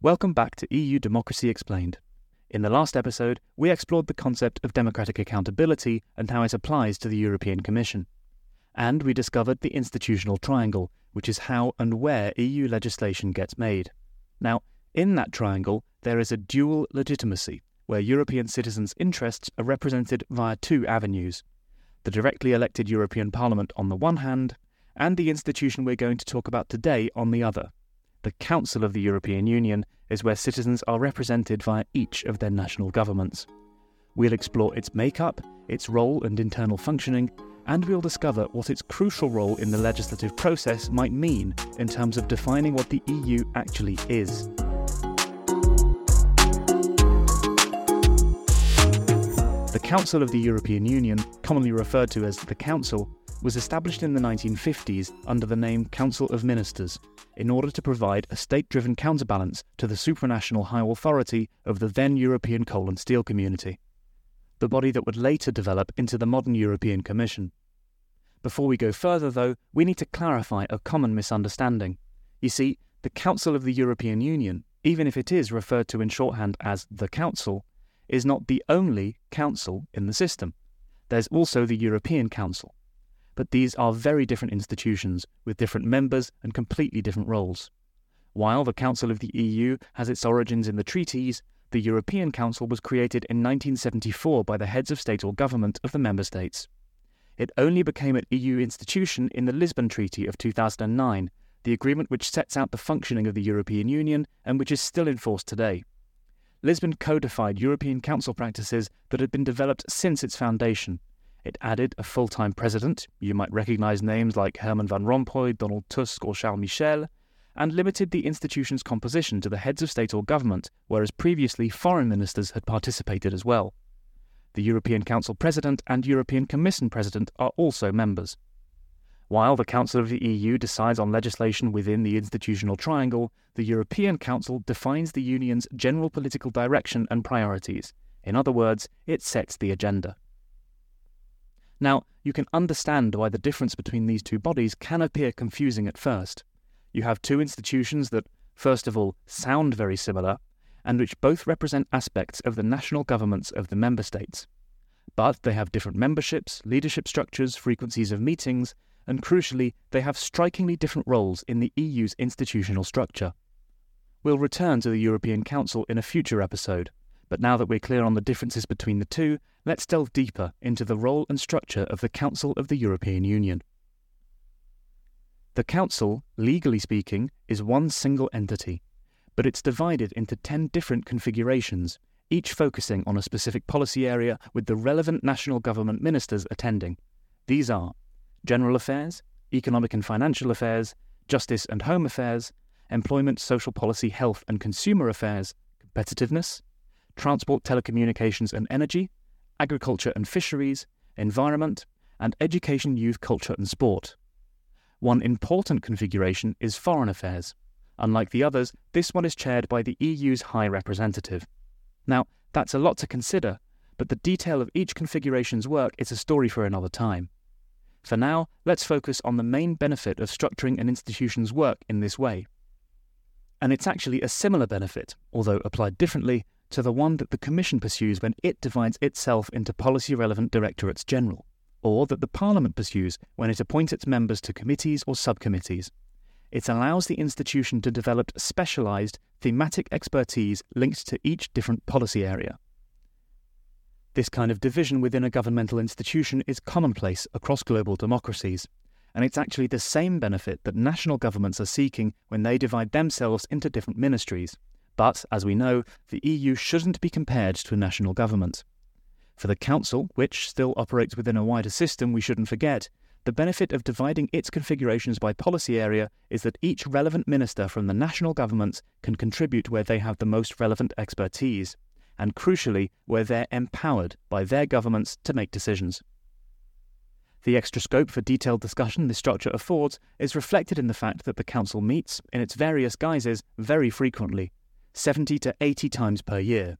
Welcome back to EU Democracy Explained. In the last episode, we explored the concept of democratic accountability and how it applies to the European Commission. And we discovered the institutional triangle, which is how and where EU legislation gets made. Now, in that triangle, there is a dual legitimacy, where European citizens' interests are represented via two avenues the directly elected European Parliament on the one hand, and the institution we're going to talk about today on the other the Council of the European Union is where citizens are represented via each of their national governments. We'll explore its makeup, its role and internal functioning, and we'll discover what its crucial role in the legislative process might mean in terms of defining what the EU actually is. The Council of the European Union, commonly referred to as the Council, was established in the 1950s under the name Council of Ministers in order to provide a state driven counterbalance to the supranational high authority of the then European coal and steel community, the body that would later develop into the modern European Commission. Before we go further, though, we need to clarify a common misunderstanding. You see, the Council of the European Union, even if it is referred to in shorthand as the Council, is not the only council in the system. There's also the European Council, but these are very different institutions with different members and completely different roles. While the Council of the EU has its origins in the treaties, the European Council was created in 1974 by the heads of state or government of the member states. It only became an EU institution in the Lisbon Treaty of 2009, the agreement which sets out the functioning of the European Union and which is still in force today. Lisbon codified European Council practices that had been developed since its foundation it added a full time president, you might recognize names like Herman Van Rompuy, Donald Tusk, or Charles Michel, and limited the institution's composition to the heads of state or government, whereas previously foreign ministers had participated as well. The European Council President and European Commission President are also members. While the Council of the EU decides on legislation within the institutional triangle, the European Council defines the Union's general political direction and priorities. In other words, it sets the agenda. Now, you can understand why the difference between these two bodies can appear confusing at first. You have two institutions that, first of all, sound very similar, and which both represent aspects of the national governments of the member states. But they have different memberships, leadership structures, frequencies of meetings, and crucially, they have strikingly different roles in the EU's institutional structure. We'll return to the European Council in a future episode, but now that we're clear on the differences between the two, let's delve deeper into the role and structure of the Council of the European Union. The Council, legally speaking, is one single entity, but it's divided into 10 different configurations, each focusing on a specific policy area with the relevant national government ministers attending. These are General Affairs, Economic and Financial Affairs, Justice and Home Affairs, Employment, Social Policy, Health and Consumer Affairs, Competitiveness, transport, telecommunications and energy, agriculture and fisheries, environment, and education, youth, culture and sport. One important configuration is foreign affairs. Unlike the others, this one is chaired by the EU's High Representative. Now, that's a lot to consider, but the detail of each configuration's work is a story for another time. For now, let's focus on the main benefit of structuring an institution's work in this way. And it's actually a similar benefit, although applied differently, to the one that the Commission pursues when it divides itself into policy relevant directorates general, or that the Parliament pursues when it appoints its members to committees or subcommittees. It allows the institution to develop specialised, thematic expertise linked to each different policy area. This kind of division within a governmental institution is commonplace across global democracies, and it's actually the same benefit that national governments are seeking when they divide themselves into different ministries. But, as we know, the EU shouldn't be compared to a national government. For the Council, which still operates within a wider system we shouldn't forget, the benefit of dividing its configurations by policy area is that each relevant minister from the national governments can contribute where they have the most relevant expertise, and crucially, where they're empowered by their governments to make decisions. The extra scope for detailed discussion this structure affords is reflected in the fact that the Council meets, in its various guises, very frequently, 70 to 80 times per year.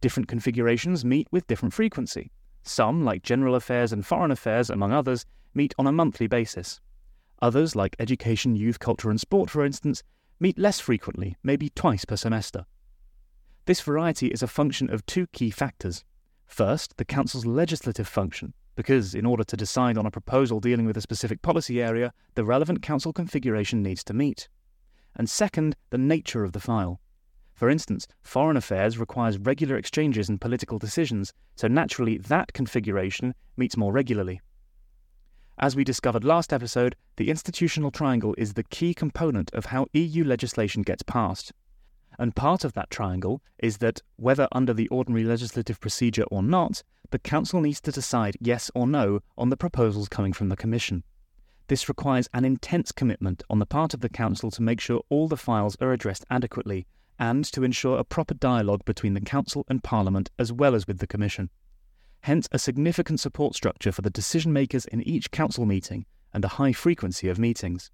Different configurations meet with different frequency. Some, like General Affairs and Foreign Affairs, among others, meet on a monthly basis. Others, like Education, Youth, Culture and Sport, for instance, meet less frequently, maybe twice per semester. This variety is a function of two key factors. First, the Council's legislative function, because in order to decide on a proposal dealing with a specific policy area, the relevant Council configuration needs to meet. And second, the nature of the file. For instance, foreign affairs requires regular exchanges and political decisions, so naturally that configuration meets more regularly. As we discovered last episode, the institutional triangle is the key component of how EU legislation gets passed. And part of that triangle is that, whether under the ordinary legislative procedure or not, the Council needs to decide yes or no on the proposals coming from the Commission. This requires an intense commitment on the part of the Council to make sure all the files are addressed adequately and to ensure a proper dialogue between the Council and Parliament as well as with the Commission. Hence, a significant support structure for the decision makers in each Council meeting and a high frequency of meetings.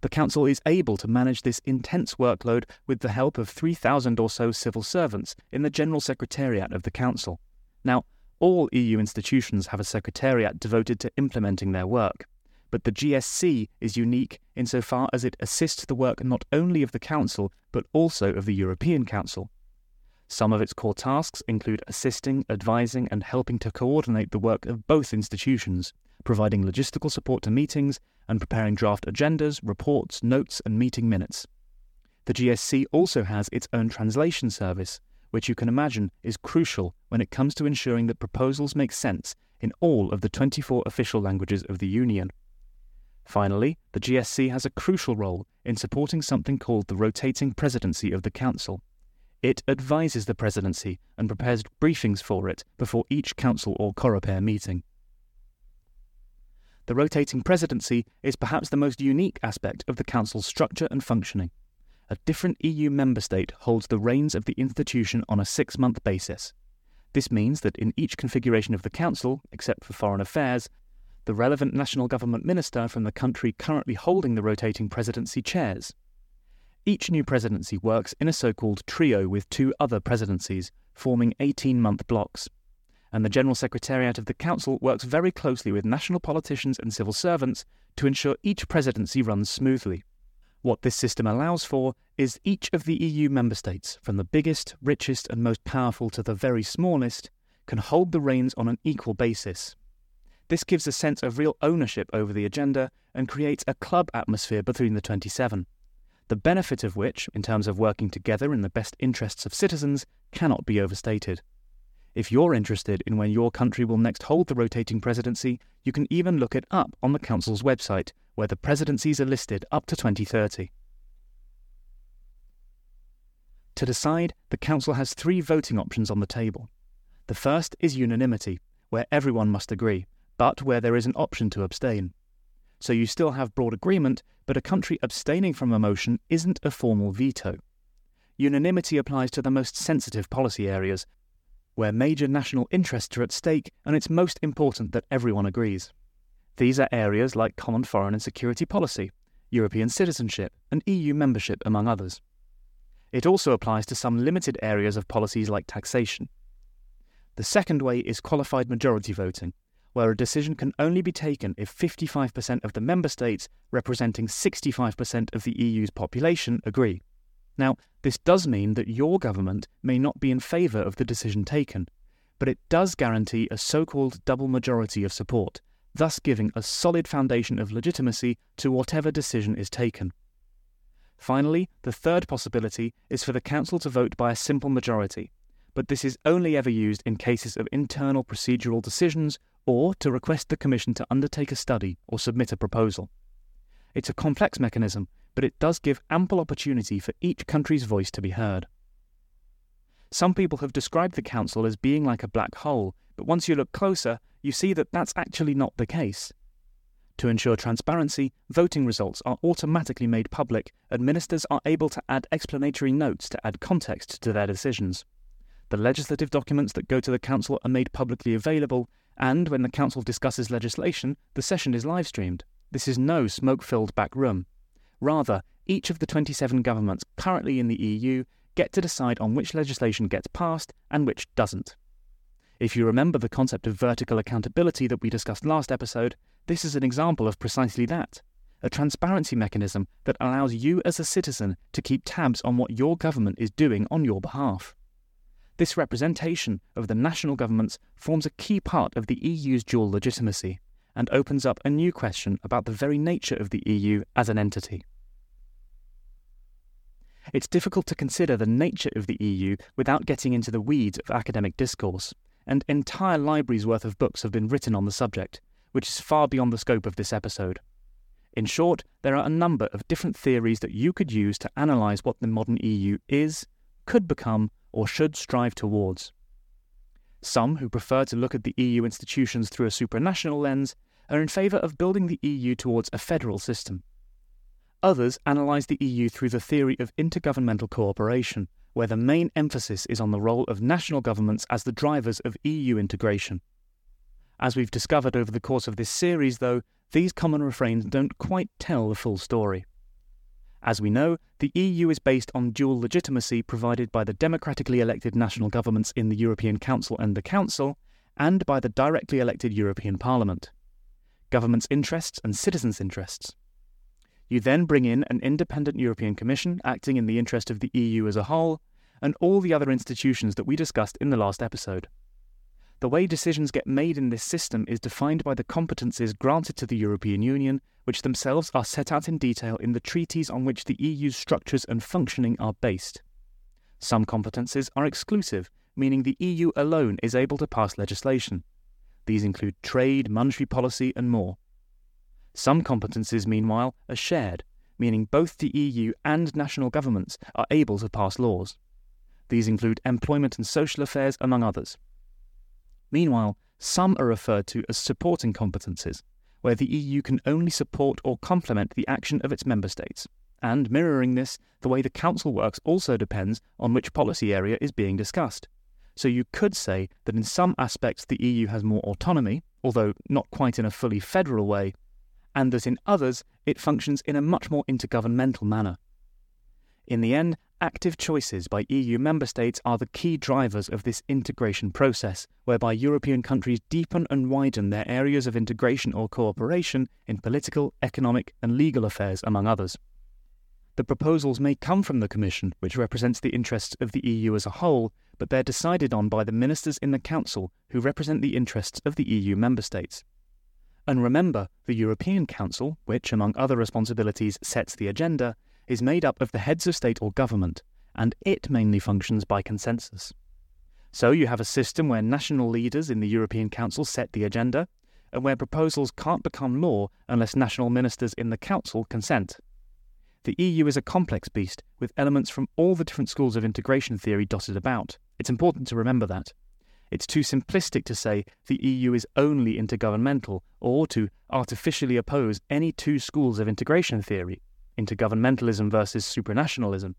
The Council is able to manage this intense workload with the help of 3,000 or so civil servants in the General Secretariat of the Council. Now, all EU institutions have a secretariat devoted to implementing their work but the GSC is unique insofar as it assists the work not only of the Council, but also of the European Council. Some of its core tasks include assisting, advising, and helping to coordinate the work of both institutions, providing logistical support to meetings, and preparing draft agendas, reports, notes, and meeting minutes. The GSC also has its own translation service, which you can imagine is crucial when it comes to ensuring that proposals make sense in all of the 24 official languages of the Union. Finally, the GSC has a crucial role in supporting something called the rotating presidency of the Council. It advises the presidency and prepares briefings for it before each Council or Coreper meeting. The rotating presidency is perhaps the most unique aspect of the Council's structure and functioning. A different EU member state holds the reins of the institution on a six month basis. This means that in each configuration of the Council, except for foreign affairs, the relevant national government minister from the country currently holding the rotating presidency chairs. Each new presidency works in a so called trio with two other presidencies, forming 18 month blocks. And the General Secretariat of the Council works very closely with national politicians and civil servants to ensure each presidency runs smoothly. What this system allows for is each of the EU member states, from the biggest, richest, and most powerful to the very smallest, can hold the reins on an equal basis, this gives a sense of real ownership over the agenda and creates a club atmosphere between the 27, the benefit of which, in terms of working together in the best interests of citizens, cannot be overstated. If you're interested in when your country will next hold the rotating presidency, you can even look it up on the Council's website, where the presidencies are listed up to 2030. To decide, the Council has three voting options on the table. The first is unanimity, where everyone must agree, but where there is an option to abstain. So you still have broad agreement, but a country abstaining from a motion isn't a formal veto. Unanimity applies to the most sensitive policy areas, where major national interests are at stake and it's most important that everyone agrees. These are areas like common foreign and security policy, European citizenship, and EU membership, among others. It also applies to some limited areas of policies like taxation. The second way is qualified majority voting, where a decision can only be taken if 55% of the member states, representing 65% of the EU's population, agree. Now, this does mean that your government may not be in favour of the decision taken, but it does guarantee a so called double majority of support, thus giving a solid foundation of legitimacy to whatever decision is taken. Finally, the third possibility is for the Council to vote by a simple majority, but this is only ever used in cases of internal procedural decisions or to request the Commission to undertake a study or submit a proposal. It's a complex mechanism, but it does give ample opportunity for each country's voice to be heard. Some people have described the Council as being like a black hole, but once you look closer, you see that that's actually not the case. To ensure transparency, voting results are automatically made public, and ministers are able to add explanatory notes to add context to their decisions. The legislative documents that go to the Council are made publicly available, and when the Council discusses legislation, the session is live streamed. This is no smoke filled back room. Rather, each of the 27 governments currently in the EU get to decide on which legislation gets passed and which doesn't. If you remember the concept of vertical accountability that we discussed last episode, this is an example of precisely that. a transparency mechanism that allows you as a citizen to keep tabs on what your government is doing on your behalf. This representation of the national governments forms a key part of the EU's dual legitimacy and opens up a new question about the very nature of the EU as an entity. It's difficult to consider the nature of the EU without getting into the weeds of academic discourse, and entire libraries worth of books have been written on the subject, which is far beyond the scope of this episode. In short, there are a number of different theories that you could use to analyse what the modern EU is, could become, or should strive towards. Some who prefer to look at the EU institutions through a supranational lens are in favour of building the EU towards a federal system. Others analyse the EU through the theory of intergovernmental cooperation, where the main emphasis is on the role of national governments as the drivers of EU integration. As we've discovered over the course of this series, though, these common refrains don't quite tell the full story. As we know, the EU is based on dual legitimacy provided by the democratically elected national governments in the European Council and the Council, and by the directly elected European Parliament. Governments' interests and citizens' interests. You then bring in an independent European Commission acting in the interest of the EU as a whole, and all the other institutions that we discussed in the last episode. The way decisions get made in this system is defined by the competences granted to the European Union, which themselves are set out in detail in the treaties on which the EU's structures and functioning are based. Some competences are exclusive, meaning the EU alone is able to pass legislation. These include trade, monetary policy, and more. Some competences, meanwhile, are shared, meaning both the EU and national governments are able to pass laws. These include employment and social affairs, among others. Meanwhile, some are referred to as supporting competences, where the EU can only support or complement the action of its member states. And mirroring this, the way the Council works also depends on which policy area is being discussed. So you could say that in some aspects the EU has more autonomy, although not quite in a fully federal way, and that in others it functions in a much more intergovernmental manner. In the end, active choices by EU member states are the key drivers of this integration process, whereby European countries deepen and widen their areas of integration or cooperation in political, economic, and legal affairs, among others. The proposals may come from the Commission, which represents the interests of the EU as a whole, but they're decided on by the ministers in the Council, who represent the interests of the EU member states. And remember, the European Council, which, among other responsibilities, sets the agenda, is made up of the heads of state or government, and it mainly functions by consensus. So you have a system where national leaders in the European Council set the agenda, and where proposals can't become law unless national ministers in the Council consent. The EU is a complex beast with elements from all the different schools of integration theory dotted about. It's important to remember that. It's too simplistic to say the EU is only intergovernmental or to artificially oppose any two schools of integration theory, intergovernmentalism versus supranationalism.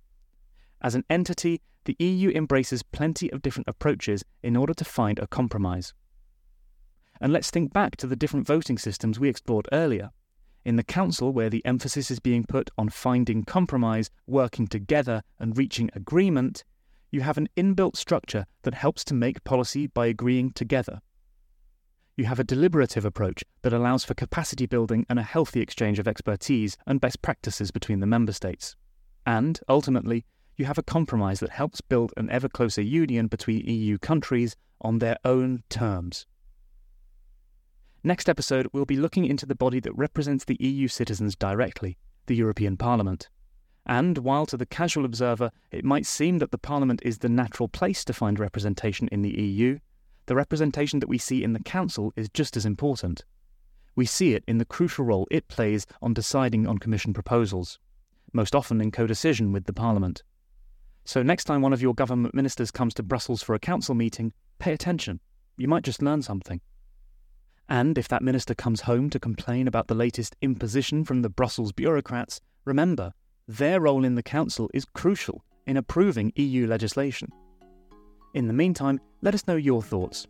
As an entity, the EU embraces plenty of different approaches in order to find a compromise. And let's think back to the different voting systems we explored earlier. In the Council, where the emphasis is being put on finding compromise, working together, and reaching agreement, you have an inbuilt structure that helps to make policy by agreeing together. You have a deliberative approach that allows for capacity building and a healthy exchange of expertise and best practices between the member states. And, ultimately, you have a compromise that helps build an ever closer union between EU countries on their own terms. Next episode, we'll be looking into the body that represents the EU citizens directly, the European Parliament. And while to the casual observer it might seem that the Parliament is the natural place to find representation in the EU, the representation that we see in the Council is just as important. We see it in the crucial role it plays on deciding on Commission proposals, most often in co-decision with the Parliament. So, next time one of your government ministers comes to Brussels for a council meeting, pay attention. You might just learn something. And if that minister comes home to complain about the latest imposition from the Brussels bureaucrats, remember their role in the Council is crucial in approving EU legislation. In the meantime, let us know your thoughts.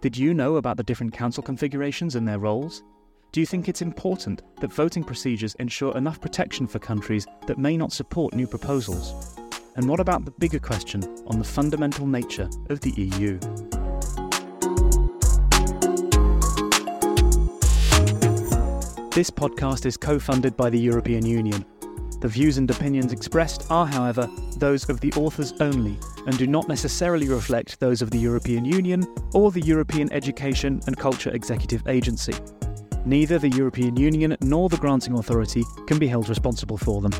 Did you know about the different Council configurations and their roles? Do you think it's important that voting procedures ensure enough protection for countries that may not support new proposals? And what about the bigger question on the fundamental nature of the EU? This podcast is co funded by the European Union. The views and opinions expressed are, however, those of the authors only and do not necessarily reflect those of the European Union or the European Education and Culture Executive Agency. Neither the European Union nor the granting authority can be held responsible for them.